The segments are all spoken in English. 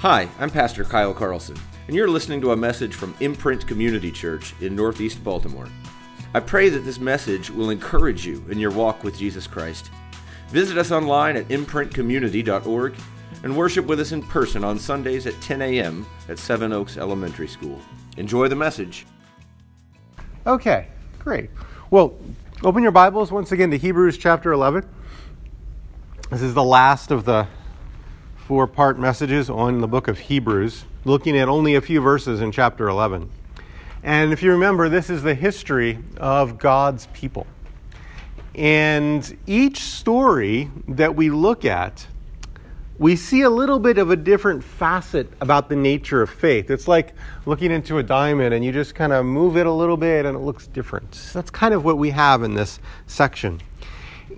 Hi, I'm Pastor Kyle Carlson, and you're listening to a message from Imprint Community Church in Northeast Baltimore. I pray that this message will encourage you in your walk with Jesus Christ. Visit us online at imprintcommunity.org and worship with us in person on Sundays at 10 a.m. at Seven Oaks Elementary School. Enjoy the message. Okay, great. Well, open your Bibles once again to Hebrews chapter 11. This is the last of the four part messages on the book of Hebrews, looking at only a few verses in chapter 11. And if you remember, this is the history of God's people. And each story that we look at, we see a little bit of a different facet about the nature of faith. It's like looking into a diamond and you just kind of move it a little bit and it looks different. That's kind of what we have in this section.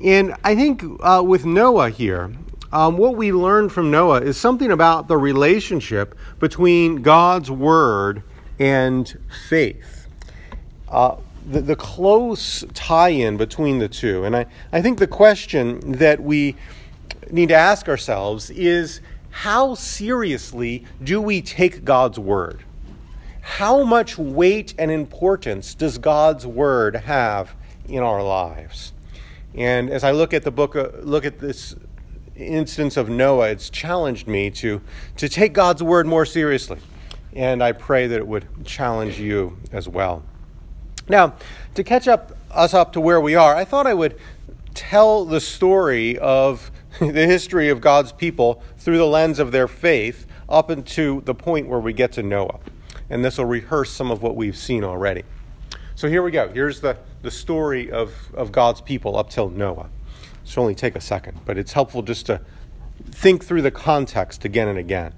And I think uh, with Noah here, um, what we learn from Noah is something about the relationship between God's word and faith. Uh, the, the close tie in between the two. And I, I think the question that we need to ask ourselves is how seriously do we take God's word? How much weight and importance does God's word have in our lives? And as I look at the book, uh, look at this instance of Noah, it's challenged me to, to take God's word more seriously. And I pray that it would challenge you as well. Now, to catch up us up to where we are, I thought I would tell the story of the history of God's people through the lens of their faith up into the point where we get to Noah. And this will rehearse some of what we've seen already. So here we go. Here's the, the story of, of God's people up till Noah. Will only take a second, but it's helpful just to think through the context again and again.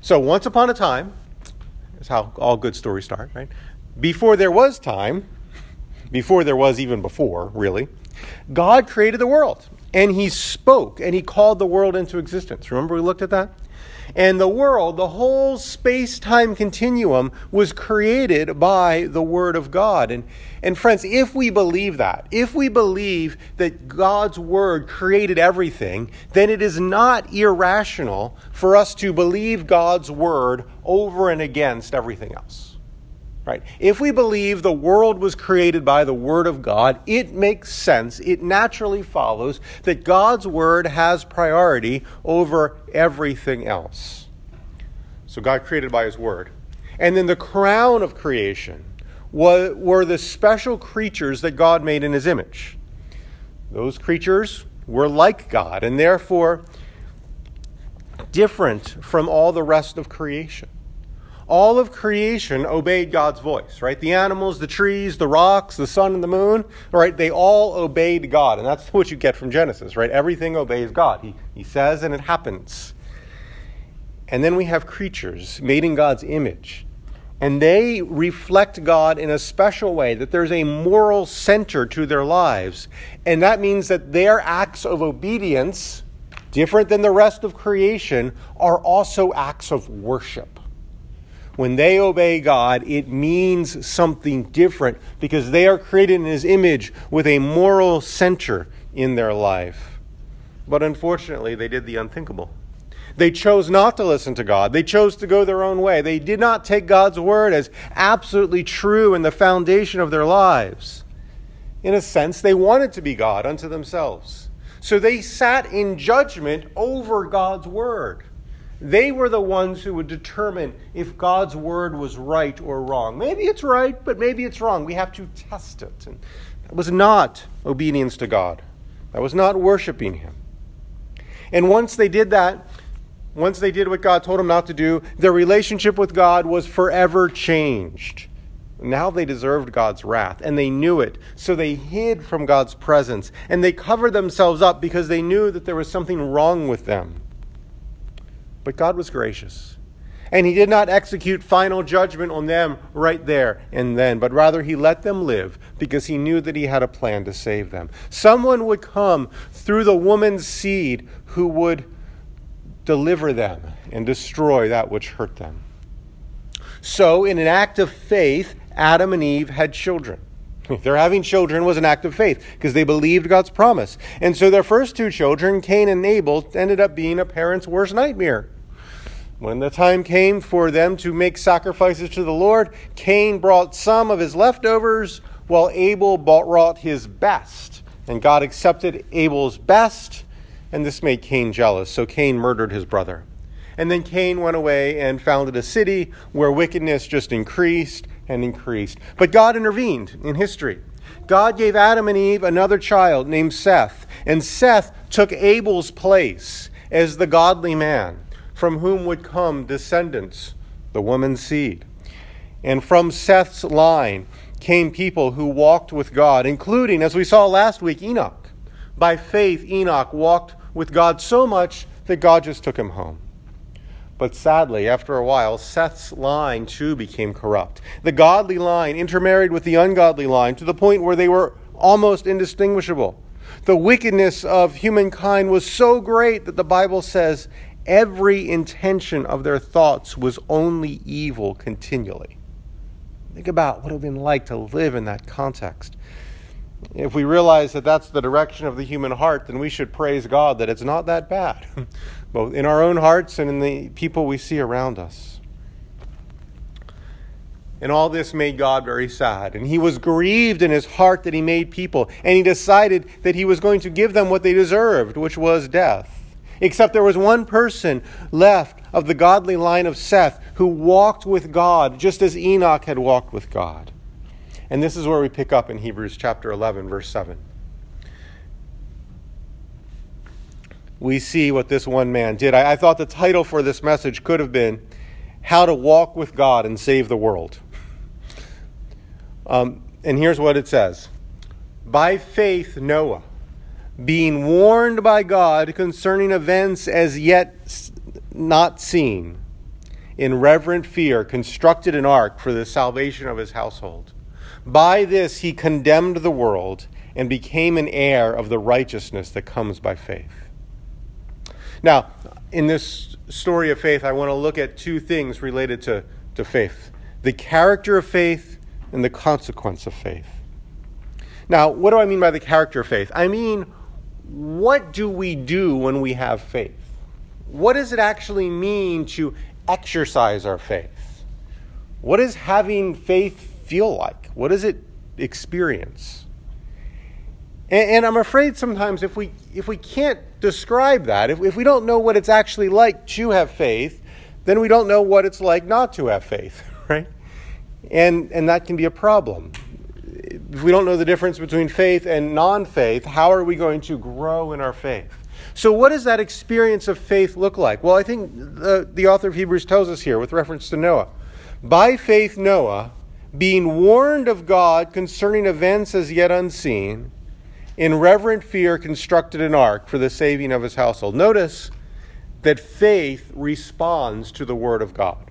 So, once upon a time, is how all good stories start, right? Before there was time, before there was even before, really, God created the world and he spoke and he called the world into existence. Remember we looked at that? And the world, the whole space time continuum, was created by the Word of God. And, and friends, if we believe that, if we believe that God's Word created everything, then it is not irrational for us to believe God's Word over and against everything else. Right? If we believe the world was created by the Word of God, it makes sense, it naturally follows that God's Word has priority over everything else. So God created by His Word. And then the crown of creation were the special creatures that God made in His image. Those creatures were like God and therefore different from all the rest of creation all of creation obeyed God's voice, right? The animals, the trees, the rocks, the sun, and the moon, right? They all obeyed God. And that's what you get from Genesis, right? Everything obeys God. He, he says and it happens. And then we have creatures made in God's image. And they reflect God in a special way, that there's a moral center to their lives. And that means that their acts of obedience, different than the rest of creation, are also acts of worship when they obey God, it means something different because they are created in His image with a moral center in their life. But unfortunately, they did the unthinkable. They chose not to listen to God. They chose to go their own way. They did not take God's word as absolutely true and the foundation of their lives. In a sense, they wanted to be God unto themselves. So they sat in judgment over God's word. They were the ones who would determine if God's word was right or wrong. Maybe it's right, but maybe it's wrong. We have to test it. And that was not obedience to God, that was not worshiping Him. And once they did that, once they did what God told them not to do, their relationship with God was forever changed. Now they deserved God's wrath, and they knew it. So they hid from God's presence, and they covered themselves up because they knew that there was something wrong with them. But God was gracious. And he did not execute final judgment on them right there and then, but rather he let them live because he knew that he had a plan to save them. Someone would come through the woman's seed who would deliver them and destroy that which hurt them. So, in an act of faith, Adam and Eve had children. Their having children was an act of faith because they believed God's promise. And so their first two children, Cain and Abel, ended up being a parent's worst nightmare. When the time came for them to make sacrifices to the Lord, Cain brought some of his leftovers, while Abel brought his best. And God accepted Abel's best, and this made Cain jealous. So Cain murdered his brother. And then Cain went away and founded a city where wickedness just increased and increased. But God intervened in history. God gave Adam and Eve another child named Seth, and Seth took Abel's place as the godly man, from whom would come descendants, the woman's seed. And from Seth's line came people who walked with God, including, as we saw last week, Enoch. By faith, Enoch walked with God so much that God just took him home. But sadly, after a while, Seth's line too became corrupt. The godly line intermarried with the ungodly line to the point where they were almost indistinguishable. The wickedness of humankind was so great that the Bible says every intention of their thoughts was only evil continually. Think about what it would have been like to live in that context. If we realize that that's the direction of the human heart, then we should praise God that it's not that bad. both in our own hearts and in the people we see around us. And all this made God very sad. And he was grieved in his heart that he made people. And he decided that he was going to give them what they deserved, which was death. Except there was one person left of the godly line of Seth who walked with God just as Enoch had walked with God. And this is where we pick up in Hebrews chapter 11, verse 7. we see what this one man did. I, I, thought the title for this message could have been How to Walk with God and Save the World. Um, and here's what it says By faith, Noah, being warned by God concerning events as yet not seen, in reverent fear, constructed an ark for the salvation of his household. By this he condemned the world and became an heir of the righteousness that comes by faith. Now, in this story of faith, I want to look at two things related to, to faith the character of faith and the consequence of faith. Now, what do I mean by the character of faith? I mean, what do we do when we have faith? What does it actually mean to exercise our faith? What does having faith feel like? What does it experience? And, and I'm afraid sometimes if we, if we can't describe that, if, if we don't know what it's actually like to have faith, then we don't know what it's like not to have faith, right? And, and that can be a problem. If we don't know the difference between faith and non faith, how are we going to grow in our faith? So, what does that experience of faith look like? Well, I think the, the author of Hebrews tells us here with reference to Noah. By faith, Noah, being warned of God concerning events as yet unseen, in reverent fear, constructed an ark for the saving of his household. Notice that faith responds to the word of God.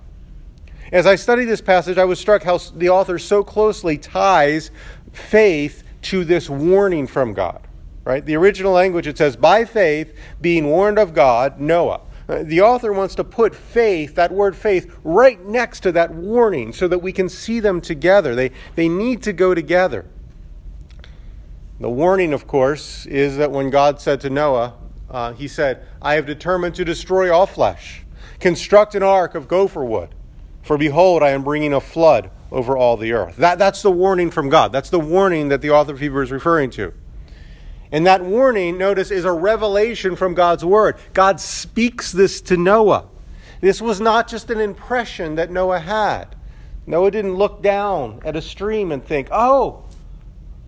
As I studied this passage, I was struck how the author so closely ties faith to this warning from God. Right? The original language it says, by faith, being warned of God, Noah. Uh, the author wants to put faith, that word faith, right next to that warning so that we can see them together. They, they need to go together. The warning, of course, is that when God said to Noah, uh, He said, I have determined to destroy all flesh. Construct an ark of gopher wood, for behold, I am bringing a flood over all the earth. That, that's the warning from God. That's the warning that the author of Hebrews is referring to. And that warning, notice, is a revelation from God's word. God speaks this to Noah. This was not just an impression that Noah had. Noah didn't look down at a stream and think, oh,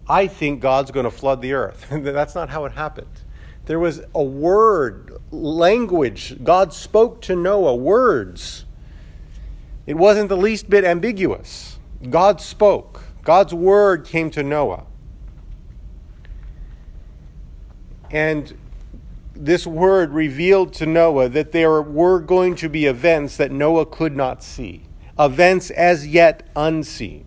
I think God's going to flood the earth. That's not how it happened. There was a word, language. God spoke to Noah, words. It wasn't the least bit ambiguous. God spoke. God's word came to Noah. And this word revealed to Noah that there were going to be events that Noah could not see, events as yet unseen.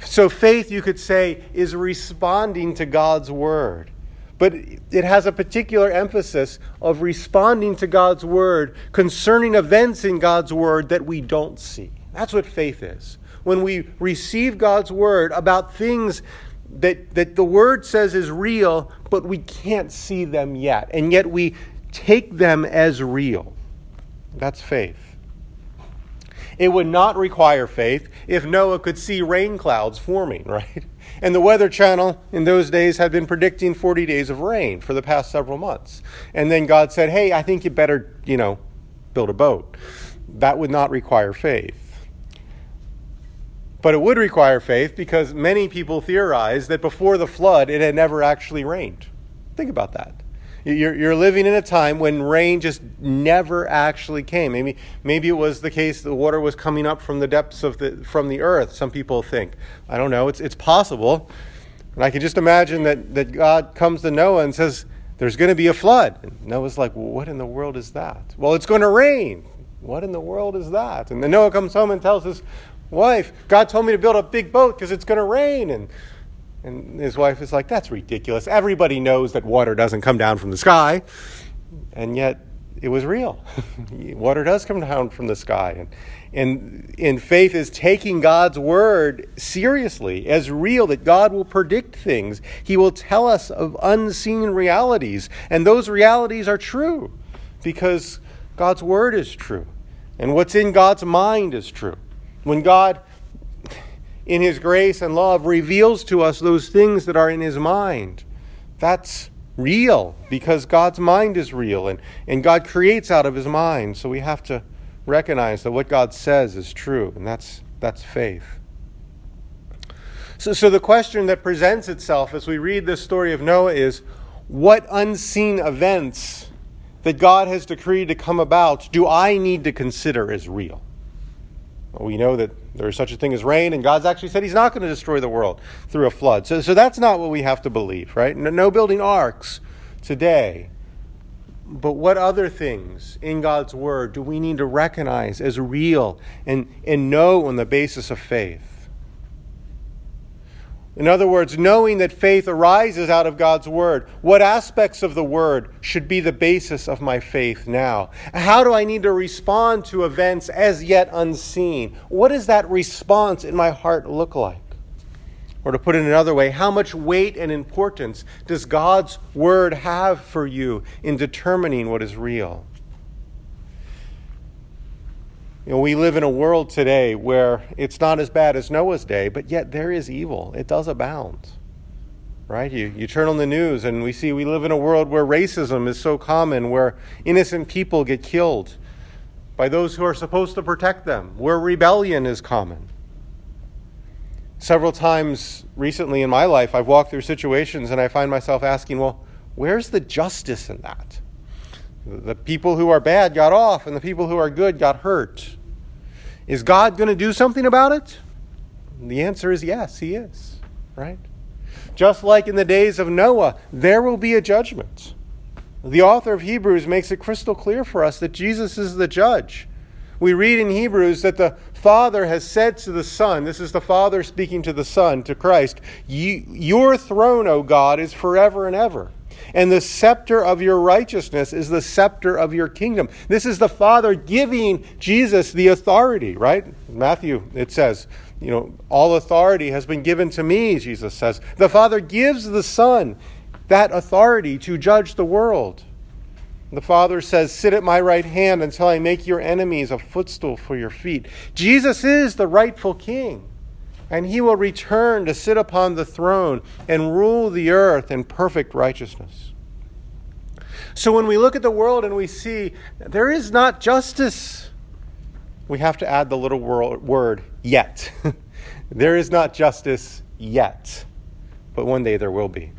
So faith, you could say, is responding to God's word. But it has a particular emphasis of responding to God's word concerning events in God's word that we don't see. That's what faith is. When we receive God's word about things that, that the word says is real, but we can't see them yet, and yet we take them as real. That's faith. It would not require faith if Noah could see rain clouds forming, right? And the Weather Channel in those days had been predicting 40 days of rain for the past several months. And then God said, hey, I think you better, you know, build a boat. That would not require faith. But it would require faith because many people theorize that before the flood, it had never actually rained. Think about that. You're, you're living in a time when rain just never actually came. Maybe, maybe it was the case the water was coming up from the depths of the, from the earth, some people think. I don't know. It's, it's possible. And I can just imagine that, that God comes to Noah and says, There's going to be a flood. And Noah's like, well, What in the world is that? Well, it's going to rain. What in the world is that? And then Noah comes home and tells his wife, God told me to build a big boat because it's going to rain. And, and his wife is like, That's ridiculous. Everybody knows that water doesn't come down from the sky. And yet, it was real. water does come down from the sky. And, and in faith is taking God's word seriously as real, that God will predict things. He will tell us of unseen realities. And those realities are true because God's word is true. And what's in God's mind is true. When God, in His grace and love, reveals to us those things that are in His mind, that's real because God's mind is real and, and God creates out of His mind. So we have to recognize that what God says is true, and that's, that's faith. So, so the question that presents itself as we read this story of Noah is what unseen events that God has decreed to come about do I need to consider as real? Well, we know that there is such a thing as rain, and God's actually said He's not going to destroy the world through a flood. So, so that's not what we have to believe, right? No, no building arks today. But what other things in God's Word do we need to recognize as real and, and know on the basis of faith? In other words, knowing that faith arises out of God's Word, what aspects of the Word should be the basis of my faith now? How do I need to respond to events as yet unseen? What does that response in my heart look like? Or to put it another way, how much weight and importance does God's Word have for you in determining what is real? You know, we live in a world today where it's not as bad as Noah's day, but yet there is evil. It does abound. Right? You, you turn on the news and we see we live in a world where racism is so common, where innocent people get killed by those who are supposed to protect them, where rebellion is common. Several times recently in my life, I've walked through situations and I find myself asking, well, where's the justice in that? The people who are bad got off, and the people who are good got hurt. Is God going to do something about it? The answer is yes, He is, right? Just like in the days of Noah, there will be a judgment. The author of Hebrews makes it crystal clear for us that Jesus is the judge. We read in Hebrews that the Father has said to the Son, this is the Father speaking to the Son, to Christ, Your throne, O God, is forever and ever and the scepter of your righteousness is the scepter of your kingdom. This is the Father giving Jesus the authority, right? Matthew, it says, you know, all authority has been given to me, Jesus says. The Father gives the Son that authority to judge the world. The Father says, Sit at my right hand until I make your enemies a footstool for your feet. Jesus is the rightful king and he will return to sit upon the throne and rule the earth in perfect righteousness. So when we look at the world and we see there is not justice, we have to add the little word yet. there is not justice yet, but one day there will be.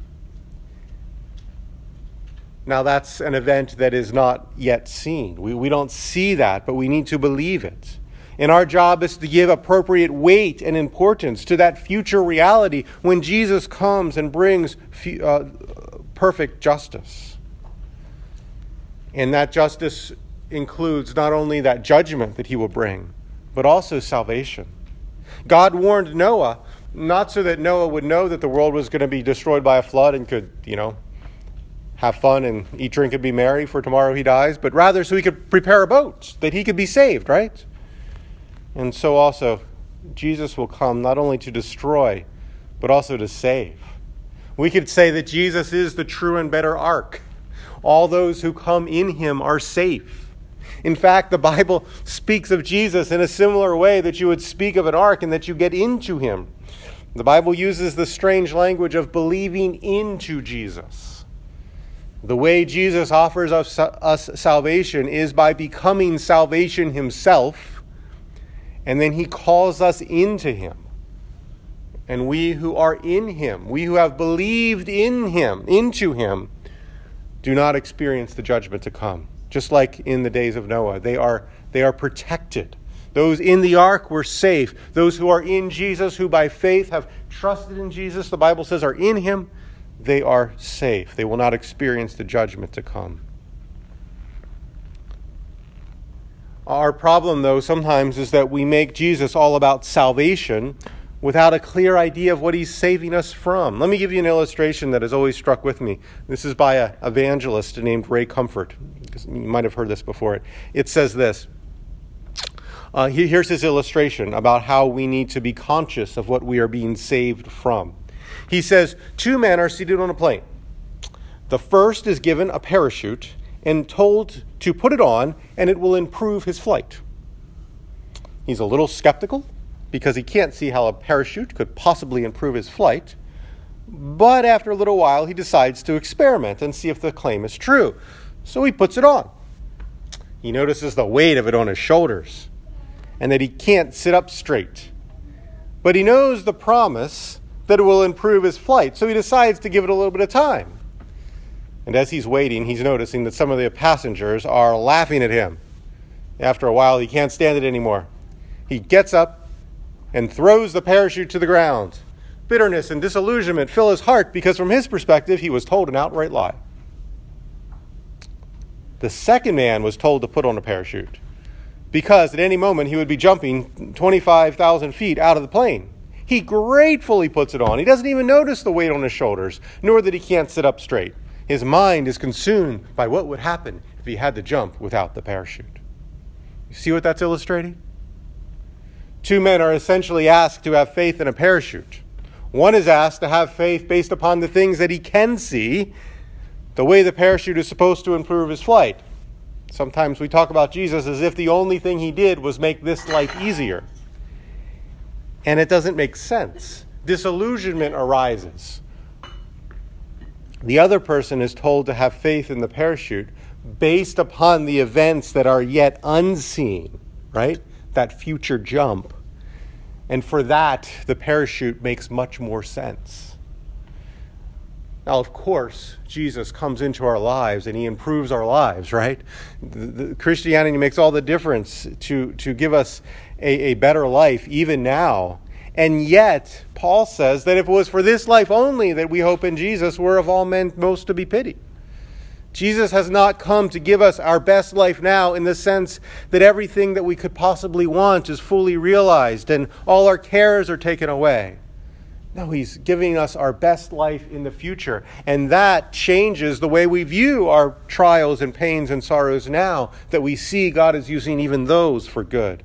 Now, that's an event that is not yet seen. We, we don't see that, but we need to believe it. And our job is to give appropriate weight and importance to that future reality when Jesus comes and brings uh, perfect justice. And that justice includes not only that judgment that he will bring, but also salvation. God warned Noah not so that Noah would know that the world was going to be destroyed by a flood and could, you know, have fun and eat, drink, and be merry for tomorrow he dies, but rather so he could prepare a boat, that he could be saved, right? And so also, Jesus will come not only to destroy, but also to save. We could say that Jesus is the true and better ark. All those who come in him are safe. In fact, the Bible speaks of Jesus in a similar way that you would speak of an ark and that you get into him. The Bible uses the strange language of believing into Jesus. The way Jesus offers us, salvation is by becoming salvation himself, and then he calls us into him. And we who are in him, we who have believed in him, into him, do not experience the judgment to come. Just like in the days of Noah, they are, they are protected. Those in the ark were safe. Those who are in Jesus, who by faith have trusted in Jesus, the Bible says, are in him, they are safe. They will not experience the judgment to come. Our problem, though, sometimes is that we make Jesus all about salvation without a clear idea of what he's saving us from. Let me give you an illustration that has always struck with me. This is by an evangelist named Ray Comfort. You might have heard this before. It says this. Uh, here's his illustration about how we need to be conscious of what we are being saved from. He says, Two men are seated on a plane. The first is given a parachute and told to put it on, and it will improve his flight. He's a little skeptical because he can't see how a parachute could possibly improve his flight. But after a little while, he decides to experiment and see if the claim is true. So he puts it on. He notices the weight of it on his shoulders and that he can't sit up straight. But he knows the promise that it will improve his flight, so he decides to give it a little bit of time. And as he's waiting, he's noticing that some of the passengers are laughing at him. After a while, he can't stand it anymore. He gets up, and throws the parachute to the ground. Bitterness and disillusionment fill his heart because, from his perspective, he was told an outright lie. The second man was told to put on a parachute because at any moment he would be jumping 25,000 feet out of the plane. He gratefully puts it on. He doesn't even notice the weight on his shoulders, nor that he can't sit up straight. His mind is consumed by what would happen if he had to jump without the parachute. You see what that's illustrating? Two men are essentially asked to have faith in a parachute. One is asked to have faith based upon the things that he can see, the way the parachute is supposed to improve his flight. Sometimes we talk about Jesus as if the only thing he did was make this life easier. And it doesn't make sense. Disillusionment arises. The other person is told to have faith in the parachute based upon the events that are yet unseen, right? that future jump. And for that, the parachute makes much more sense. Now, of course, Jesus comes into our lives and he improves our lives, right? The, the Christianity makes all the difference to, to give us a, a better life, even now. And yet, Paul says that if it was for this life only that we hope in Jesus, we're of all men most to be pitied. Jesus has not come to give us our best life now in the sense that everything that we could possibly want is fully realized and all our cares are taken away. No, he's giving us our best life in the future. And that changes the way we view our trials and pains and sorrows now, that we see God is using even those for good.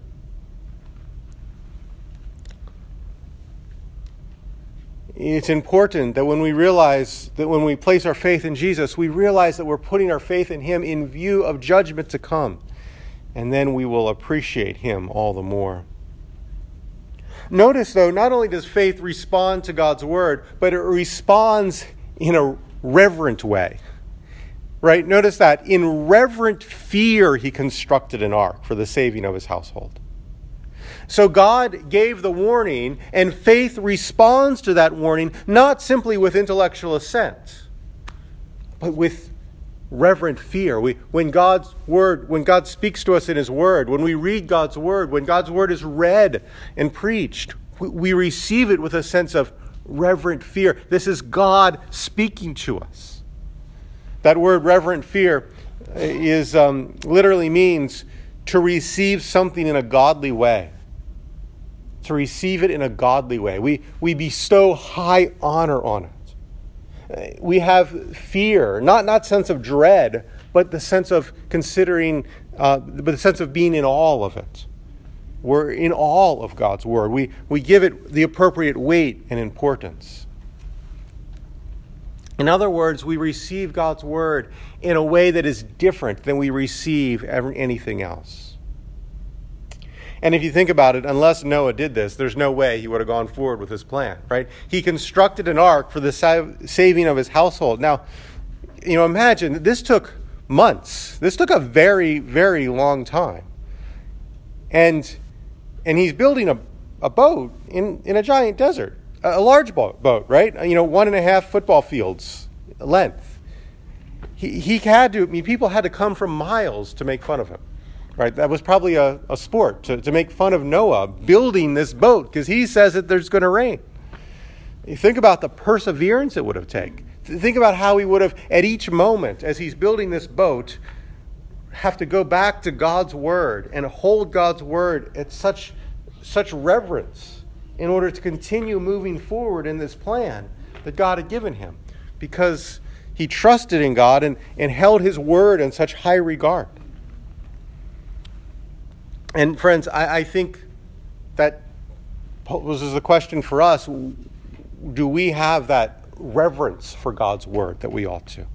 It's important that when we realize that when we place our faith in Jesus, we realize that we're putting our faith in Him in view of judgment to come. And then we will appreciate Him all the more. Notice, though, not only does faith respond to God's word, but it responds in a reverent way. Right? Notice that. In reverent fear, He constructed an ark for the saving of His household. So God gave the warning, and faith responds to that warning not simply with intellectual assent, but with reverent fear. We, when God's word, when God speaks to us in His word, when we read God's word, when God's word is read and preached, we, receive it with a sense of reverent fear. This is God speaking to us. That word reverent fear is um, literally means to receive something in a godly way to receive it in a godly way. We, we bestow high honor on it. We have fear, not, not sense of dread, but the sense of considering, uh, but the sense of being in all of it. We're in all of God's word. We, we give it the appropriate weight and importance. In other words, we receive God's word in a way that is different than we receive anything else. And if you think about it, unless Noah did this, there's no way he would have gone forward with his plan, right? He constructed an ark for the saving of his household. Now, you know, imagine this took months. This took a very, very long time. And and he's building a, a boat in, in a giant desert, a, a large boat, boat, right? You know, one and a half football fields length. He, he had to, I mean, people had to come from miles to make fun of him right? That was probably a, a sport to, to make fun of Noah building this boat because he says that there's going to rain. You think about the perseverance it would have taken. Think about how he would have, at each moment, as he's building this boat, have to go back to God's word and hold God's word at such, such reverence in order to continue moving forward in this plan that God had given him because he trusted in God and, and held his word in such high regard. And friends, I, I think that poses the question for us do we have that reverence for God's word that we ought to?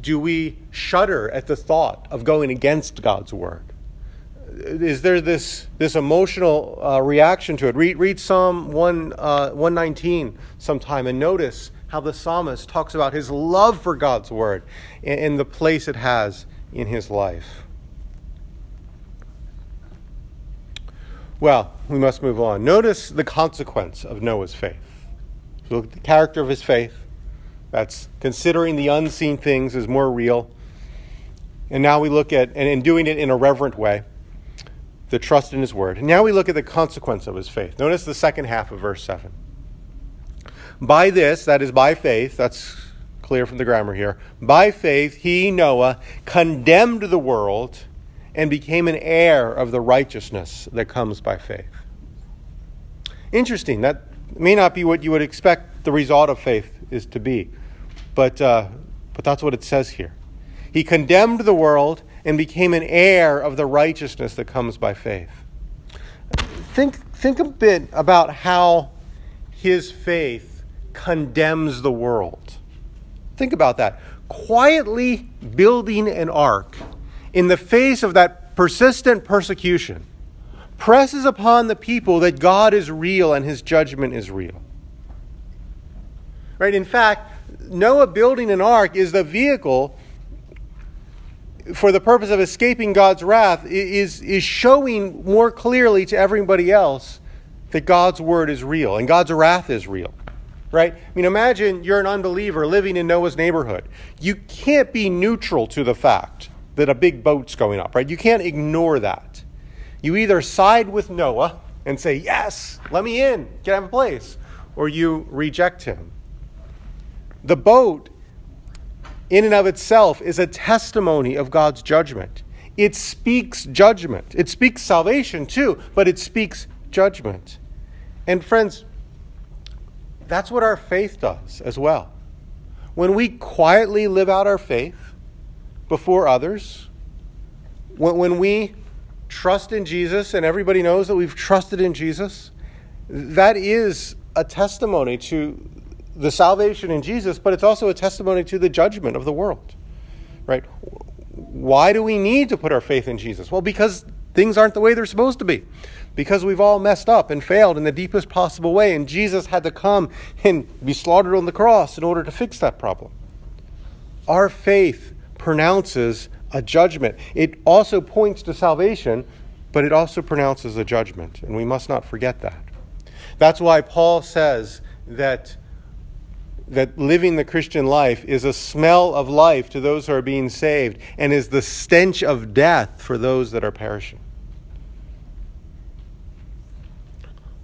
Do we shudder at the thought of going against God's word? Is there this, this emotional uh, reaction to it? Read, read Psalm 1, uh, 119 sometime and notice how the psalmist talks about his love for God's word and, and the place it has in his life. Well, we must move on. Notice the consequence of Noah's faith. So look at the character of his faith. That's considering the unseen things as more real. And now we look at, and in doing it in a reverent way, the trust in his word. And now we look at the consequence of his faith. Notice the second half of verse 7. By this, that is by faith, that's clear from the grammar here, by faith he, Noah, condemned the world and became an heir of the righteousness that comes by faith. Interesting. That may not be what you would expect the result of faith is to be, but, uh, but that's what it says here. He condemned the world and became an heir of the righteousness that comes by faith. Think, think a bit about how his faith condemns the world. Think about that. Quietly building an ark in the face of that persistent persecution, presses upon the people that God is real and his judgment is real. Right? In fact, Noah building an ark is the vehicle for the purpose of escaping God's wrath is, is showing more clearly to everybody else that God's word is real and God's wrath is real. Right? I mean, imagine you're an unbeliever living in Noah's neighborhood. You can't be neutral to the fact that a big boat's going up, right? You can't ignore that. You either side with Noah and say, Yes, let me in, can I have a place, or you reject him. The boat, in and of itself, is a testimony of God's judgment. It speaks judgment. It speaks salvation too, but it speaks judgment. And friends, that's what our faith does as well. When we quietly live out our faith, before others. When, when we trust in Jesus, and everybody knows that we've trusted in Jesus, that is a testimony to the salvation in Jesus, but it's also a testimony to the judgment of the world. Right? Why do we need to put our faith in Jesus? Well, because things aren't the way they're supposed to be. Because we've all messed up and failed in the deepest possible way, and Jesus had to come and be slaughtered on the cross in order to fix that problem. Our faith pronounces a judgment. It also points to salvation, but it also pronounces a judgment, and we must not forget that. That's why Paul says that that living the Christian life is a smell of life to those who are being saved and is the stench of death for those that are perishing.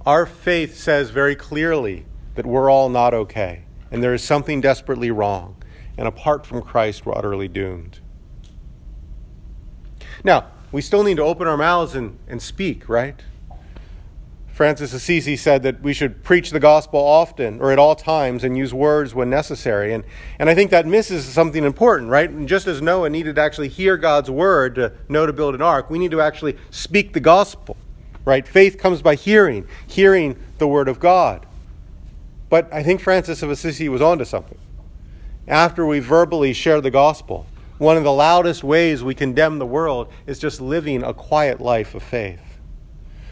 Our faith says very clearly that we're all not okay and there is something desperately wrong and apart from Christ, we're utterly doomed. Now, we still need to open our mouths and, and speak, right? Francis Assisi said that we should preach the gospel often or at all times and use words when necessary. And, and I think that misses something important, right? And just as Noah needed to actually hear God's word to know to build an ark, we need to actually speak the gospel, right? Faith comes by hearing, hearing the word of God. But I think Francis of Assisi was onto something. After we verbally share the gospel, one of the loudest ways we condemn the world is just living a quiet life of faith.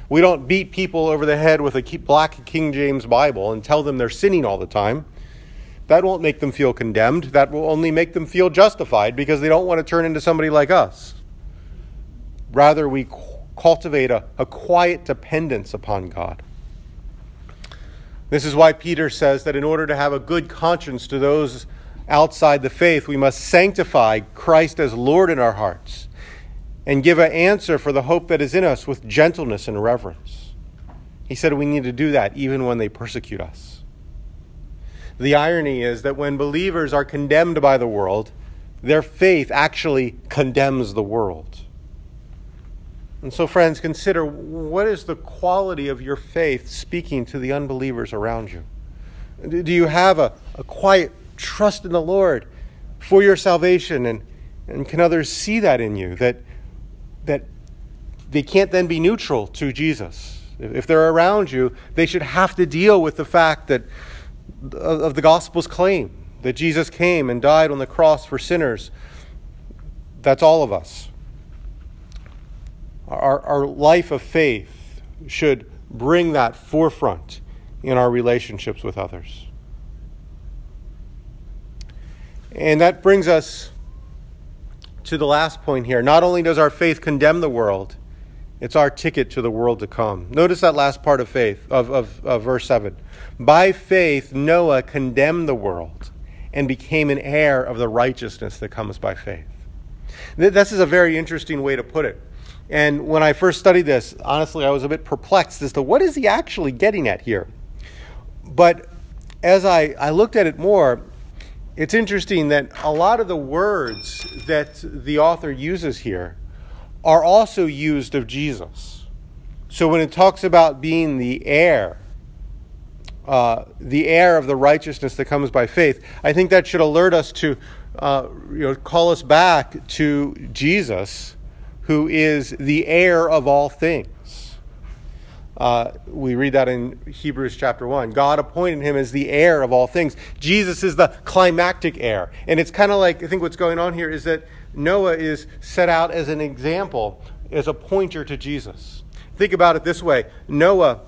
We don't beat people over the head with a black King James Bible and tell them they're sinning all the time. That won't make them feel condemned. That will only make them feel justified because they don't want to turn into somebody like us. Rather, we cultivate a, a quiet dependence upon God. This is why Peter says that in order to have a good conscience to those outside the faith, we must sanctify Christ as Lord in our hearts and give an answer for the hope that is in us with gentleness and reverence. He said we need to do that even when they persecute us. The irony is that when believers are condemned by the world, their faith actually condemns the world. And so, friends, consider what is the quality of your faith speaking to the unbelievers around you? Do you have a, a quiet trust in the Lord for your salvation? And, and can others see that in you? That, that they can't then be neutral to Jesus. If they're around you, they should have to deal with the fact that of the gospel's claim that Jesus came and died on the cross for sinners. That's all of us. Our, our life of faith should bring that forefront in our relationships with others. And that brings us to the last point here. Not only does our faith condemn the world, it's our ticket to the world to come. Notice that last part of faith, of, of, of verse 7. By faith, Noah condemned the world and became an heir of the righteousness that comes by faith. This is a very interesting way to put it. And when I first studied this, honestly, I was a bit perplexed as to what is he actually getting at here. But as I, I looked at it more, it's interesting that a lot of the words that the author uses here are also used of Jesus. So when it talks about being the heir, uh, the heir of the righteousness that comes by faith, I think that should alert us to, uh, you know, call us back to Jesus who is the heir of all things. Uh, we read that in Hebrews chapter 1. God appointed him as the heir of all things. Jesus is the climactic heir. And it's kind of like, I think what's going on here is that Noah is set out as an example, as a pointer to Jesus. Think about it this way Noah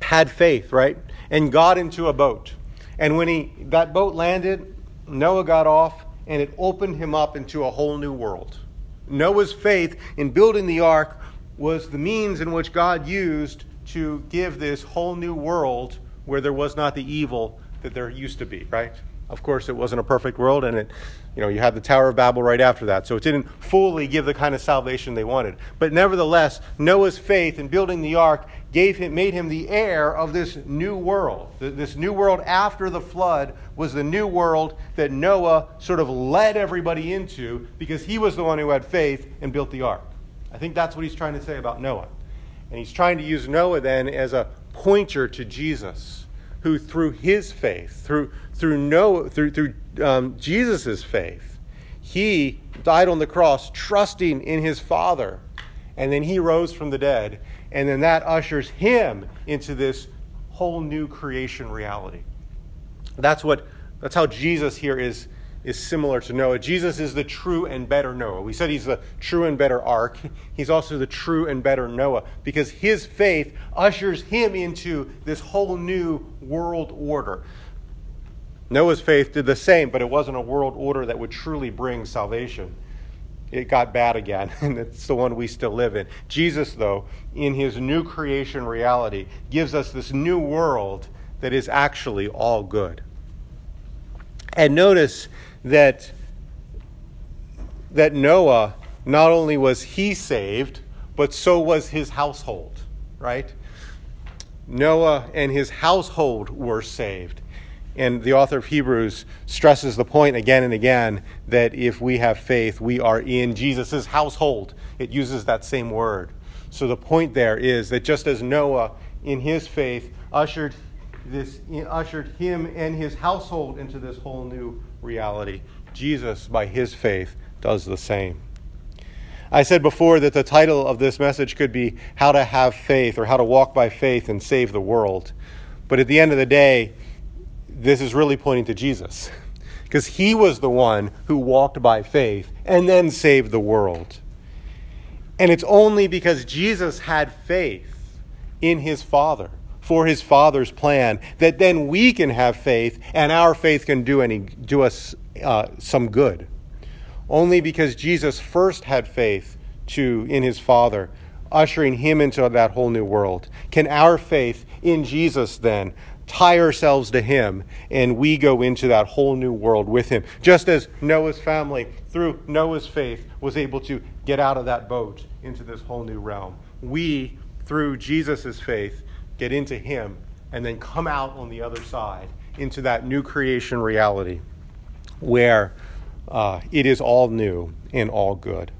had faith, right? And got into a boat. And when he, that boat landed, Noah got off, and it opened him up into a whole new world. Noah's faith in building the ark was the means in which God used to give this whole new world where there was not the evil that there used to be, right? Of course, it wasn't a perfect world, and it, you know, you had the Tower of Babel right after that, so it didn't fully give the kind of salvation they wanted. But nevertheless, Noah's faith in building the ark gave him, made him the heir of this new world. This new world after the flood was the new world that Noah sort of led everybody into because he was the one who had faith and built the ark. I think that's what he's trying to say about Noah. And he's trying to use Noah then as a pointer to Jesus, who through his faith, through through Noah, through through um, Jesus' faith, he died on the cross, trusting in his Father, and then he rose from the dead, and then that ushers him into this whole new creation reality. That's what that's how Jesus here is is similar to Noah. Jesus is the true and better Noah. We said he's the true and better ark. He's also the true and better Noah because his faith ushers him into this whole new world order. Noah's faith did the same, but it wasn't a world order that would truly bring salvation. It got bad again, and it's the one we still live in. Jesus, though, in his new creation reality, gives us this new world that is actually all good. And notice that, that Noah, not only was he saved, but so was his household, right? Noah and his household were saved. And the author of Hebrews stresses the point again and again that if we have faith, we are in Jesus' household. It uses that same word. So the point there is that just as Noah, in his faith, ushered, this, ushered him and his household into this whole new reality, Jesus, by his faith, does the same. I said before that the title of this message could be How to Have Faith or How to Walk by Faith and Save the World. But at the end of the day, this is really pointing to Jesus because he was the one who walked by faith and then saved the world. And it's only because Jesus had faith in his Father for his Father's plan that then we can have faith and our faith can do, any, do us uh, some good. Only because Jesus first had faith to, in his Father, ushering him into that whole new world, can our faith in Jesus then tie ourselves to him and we go into that whole new world with him. Just as Noah's family, through Noah's faith, was able to get out of that boat into this whole new realm. We, through Jesus' faith, get into him and then come out on the other side into that new creation reality where uh, it is all new and all good.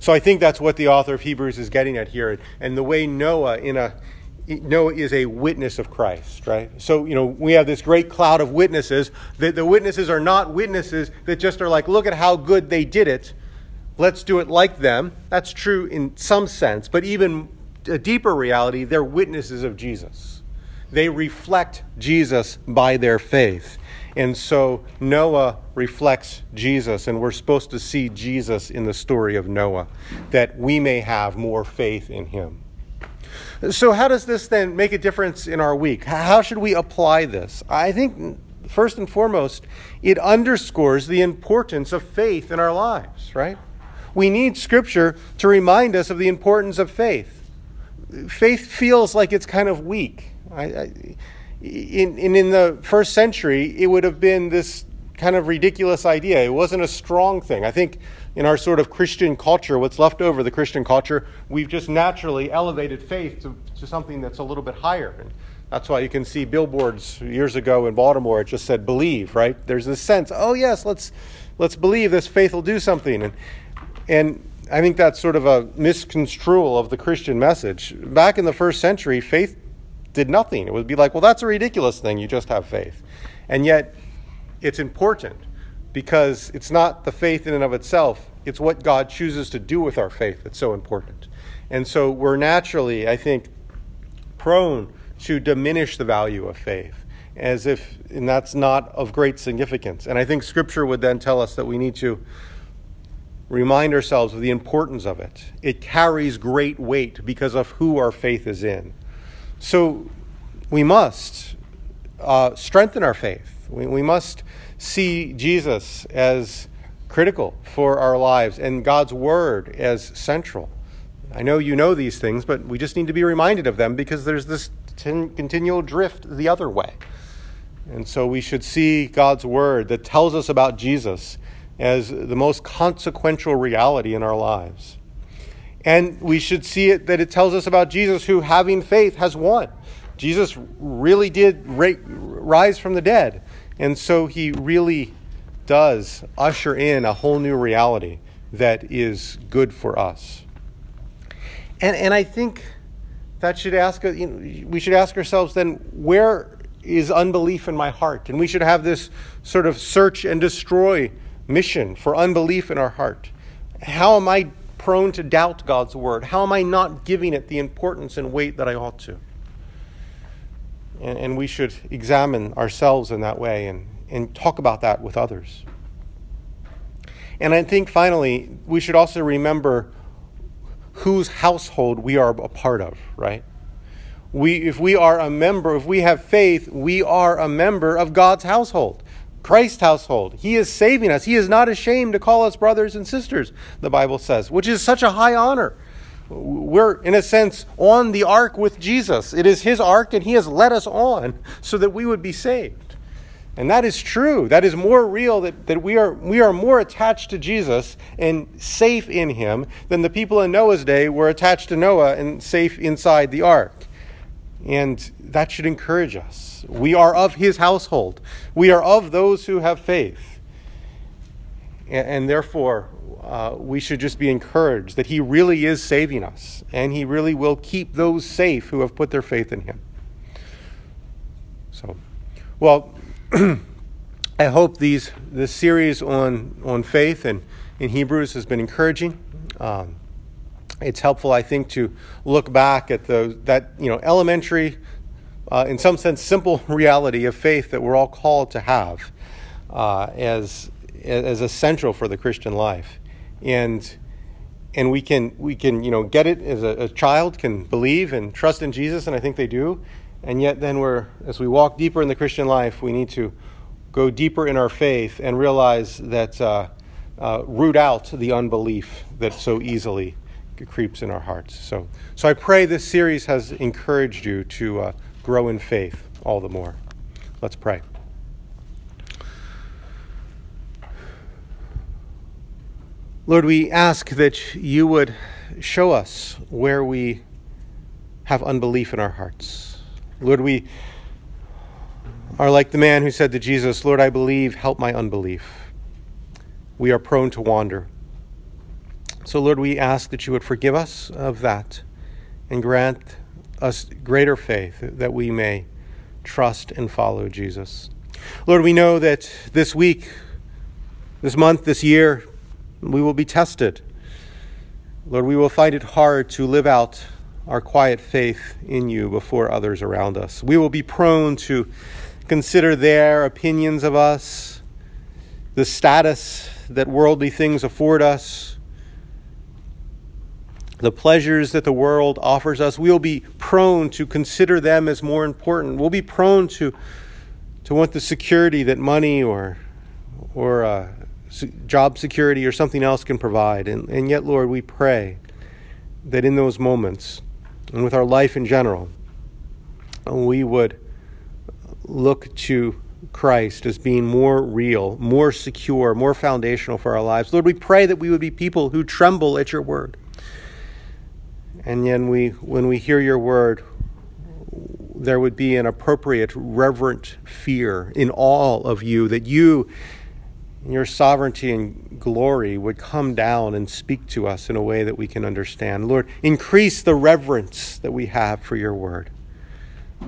So I think that's what the author of Hebrews is getting at here. And the way Noah, in a Noah is a witness of Christ, right? So, you know, we have this great cloud of witnesses. The, the witnesses are not witnesses that just are like, look at how good they did it. Let's do it like them. That's true in some sense. But even a deeper reality, they're witnesses of Jesus. They reflect Jesus by their faith. And so Noah reflects Jesus, and we're supposed to see Jesus in the story of Noah, that we may have more faith in him. So, how does this then make a difference in our week? How should we apply this? I think, first and foremost, it underscores the importance of faith in our lives, right? We need Scripture to remind us of the importance of faith. Faith feels like it's kind of weak. I, I, in, in, the first century, it would have been this kind of ridiculous idea. It wasn't a strong thing. I think in our sort of Christian culture, what's left over the Christian culture, we've just naturally elevated faith to, to something that's a little bit higher. And that's why you can see billboards years ago in Baltimore. It just said "believe." Right? There's this sense, oh yes, let's let's believe this faith will do something. And and I think that's sort of a misconstrual of the Christian message. Back in the first century, faith did nothing. It would be like, well, that's a ridiculous thing. You just have faith, and yet it's important because it's not the faith in and of itself, it's what God chooses to do with our faith that's so important. And so we're naturally, I think, prone to diminish the value of faith as if, and that's not of great significance. And I think Scripture would then tell us that we need to remind ourselves of the importance of it. It carries great weight because of who our faith is in. So we must uh, strengthen our faith. We, we must see Jesus as critical for our lives and God's Word as central. I know you know these things, but we just need to be reminded of them because there's this ten- continual drift the other way. And so we should see God's Word that tells us about Jesus as the most consequential reality in our lives. And we should see it that it tells us about Jesus who, having faith, has won. Jesus really did rise from the dead. And so he really does usher in a whole new reality that is good for us. And, and I think that should ask, you know, we should ask ourselves then, where is unbelief in my heart? And we should have this sort of search and destroy mission for unbelief in our heart. How am I prone to doubt God's word? How am I not giving it the importance and weight that I ought to? And, and we should examine ourselves in that way and, and talk about that with others. And I think finally, we should also remember whose household we are a part of, right? We, if we are a member, if we have faith, we are a member of God's household, Christ's household. He is saving us. He is not ashamed to call us brothers and sisters, the Bible says, which is such a high honor we're, in a sense, on the ark with Jesus. It is his ark, and he has led us on so that we would be saved. And that is true. That is more real that, that we, are, we are more attached to Jesus and safe in him than the people in Noah's day were attached to Noah and safe inside the ark. And that should encourage us. We are of his household, we are of those who have faith. And, and therefore, uh, we should just be encouraged that He really is saving us, and He really will keep those safe who have put their faith in Him. So, well, I hope these this series on on faith and in Hebrews has been encouraging. Um, it's helpful, I think, to look back at the that you know elementary uh, in some sense, simple reality of faith that we're all called to have uh, as, as essential for the Christian life. And, and we, can, we can, you know, get it as a, a child can believe and trust in Jesus, and I think they do. And yet, then we're, as we walk deeper in the Christian life, we need to go deeper in our faith and realize that uh, uh, root out the unbelief that so easily creeps in our hearts. So, so I pray this series has encouraged you to uh, grow in faith all the more. Let's pray. Lord, we ask that you would show us where we have unbelief in our hearts. Lord, we are like the man who said to Jesus, Lord, I believe, help my unbelief. We are prone to wander. So, Lord, we ask that you would forgive us of that and grant us greater faith that we may trust and follow Jesus. Lord, we know that this week, this month, this year, we will be tested. Lord, we will find it hard to live out our quiet faith in you before others around us. We will be prone to consider their opinions of us, the status that worldly things afford us, the pleasures that the world offers us, we'll be prone to consider them as more important. We'll be prone to, to want the security that money or, or uh, job security or something else can provide. And, and yet, Lord, we pray that in those moments and with our life in general, we would look to Christ as being more real, more secure, more foundational for our lives. Lord, we pray that we would be people who tremble at your word and then we, when we hear your word, there would be an appropriate, reverent fear in all of you that you, your sovereignty and glory, would come down and speak to us in a way that we can understand. Lord, increase the reverence that we have for your word.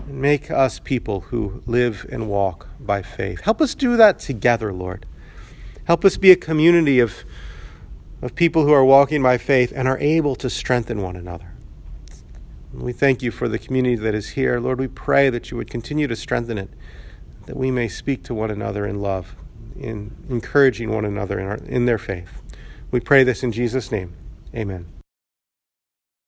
Make us people who live and walk by faith. Help us do that together, Lord. Help us be a community of of people who are walking by faith and are able to strengthen one another. We thank you for the community that is here. Lord, we pray that you would continue to strengthen it, that we may speak to one another in love, in encouraging one another in, our, in their faith. We pray this in Jesus' name. Amen.